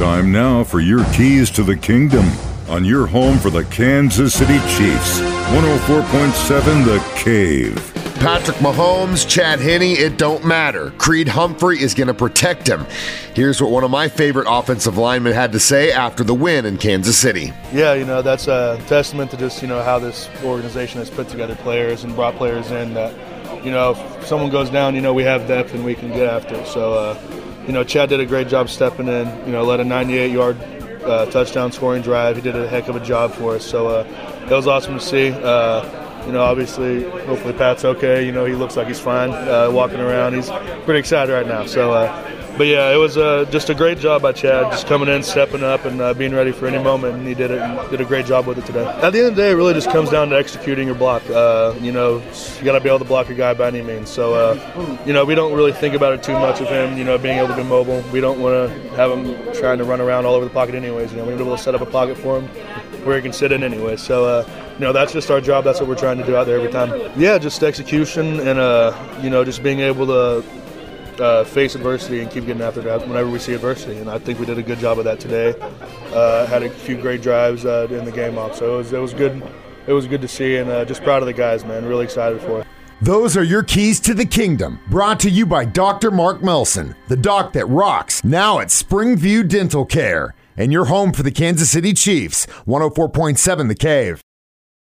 Time now for your keys to the kingdom on your home for the Kansas City Chiefs. 104.7 The Cave. Patrick Mahomes, Chad Henne, it don't matter. Creed Humphrey is going to protect him. Here's what one of my favorite offensive linemen had to say after the win in Kansas City. Yeah, you know, that's a testament to just, you know, how this organization has put together players and brought players in that, you know, if someone goes down, you know, we have depth and we can get after it. So, uh, you know, Chad did a great job stepping in, you know, led a 98 yard uh, touchdown scoring drive. He did a heck of a job for us. So uh, it was awesome to see. Uh, you know, obviously, hopefully Pat's okay. You know, he looks like he's fine uh, walking around. He's pretty excited right now. So, uh, but yeah, it was uh, just a great job by Chad, just coming in, stepping up, and uh, being ready for any moment. And he did it, did a great job with it today. At the end of the day, it really just comes down to executing your block. Uh, you know, you got to be able to block a guy by any means. So, uh, you know, we don't really think about it too much of him. You know, being able to be mobile. We don't want to have him trying to run around all over the pocket, anyways. You know, we need to be able to set up a pocket for him where he can sit in anyway. So, uh, you know, that's just our job. That's what we're trying to do out there every time. Yeah, just execution and, uh, you know, just being able to uh, face adversity and keep getting after that whenever we see adversity. And I think we did a good job of that today. Uh, had a few great drives uh, in the game off, so it was, it was good. It was good to see, and uh, just proud of the guys, man. Really excited for it. Those are your keys to the kingdom, brought to you by Dr. Mark Melson, the doc that rocks, now at Springview Dental Care, and your home for the Kansas City Chiefs, 104.7 The Cave.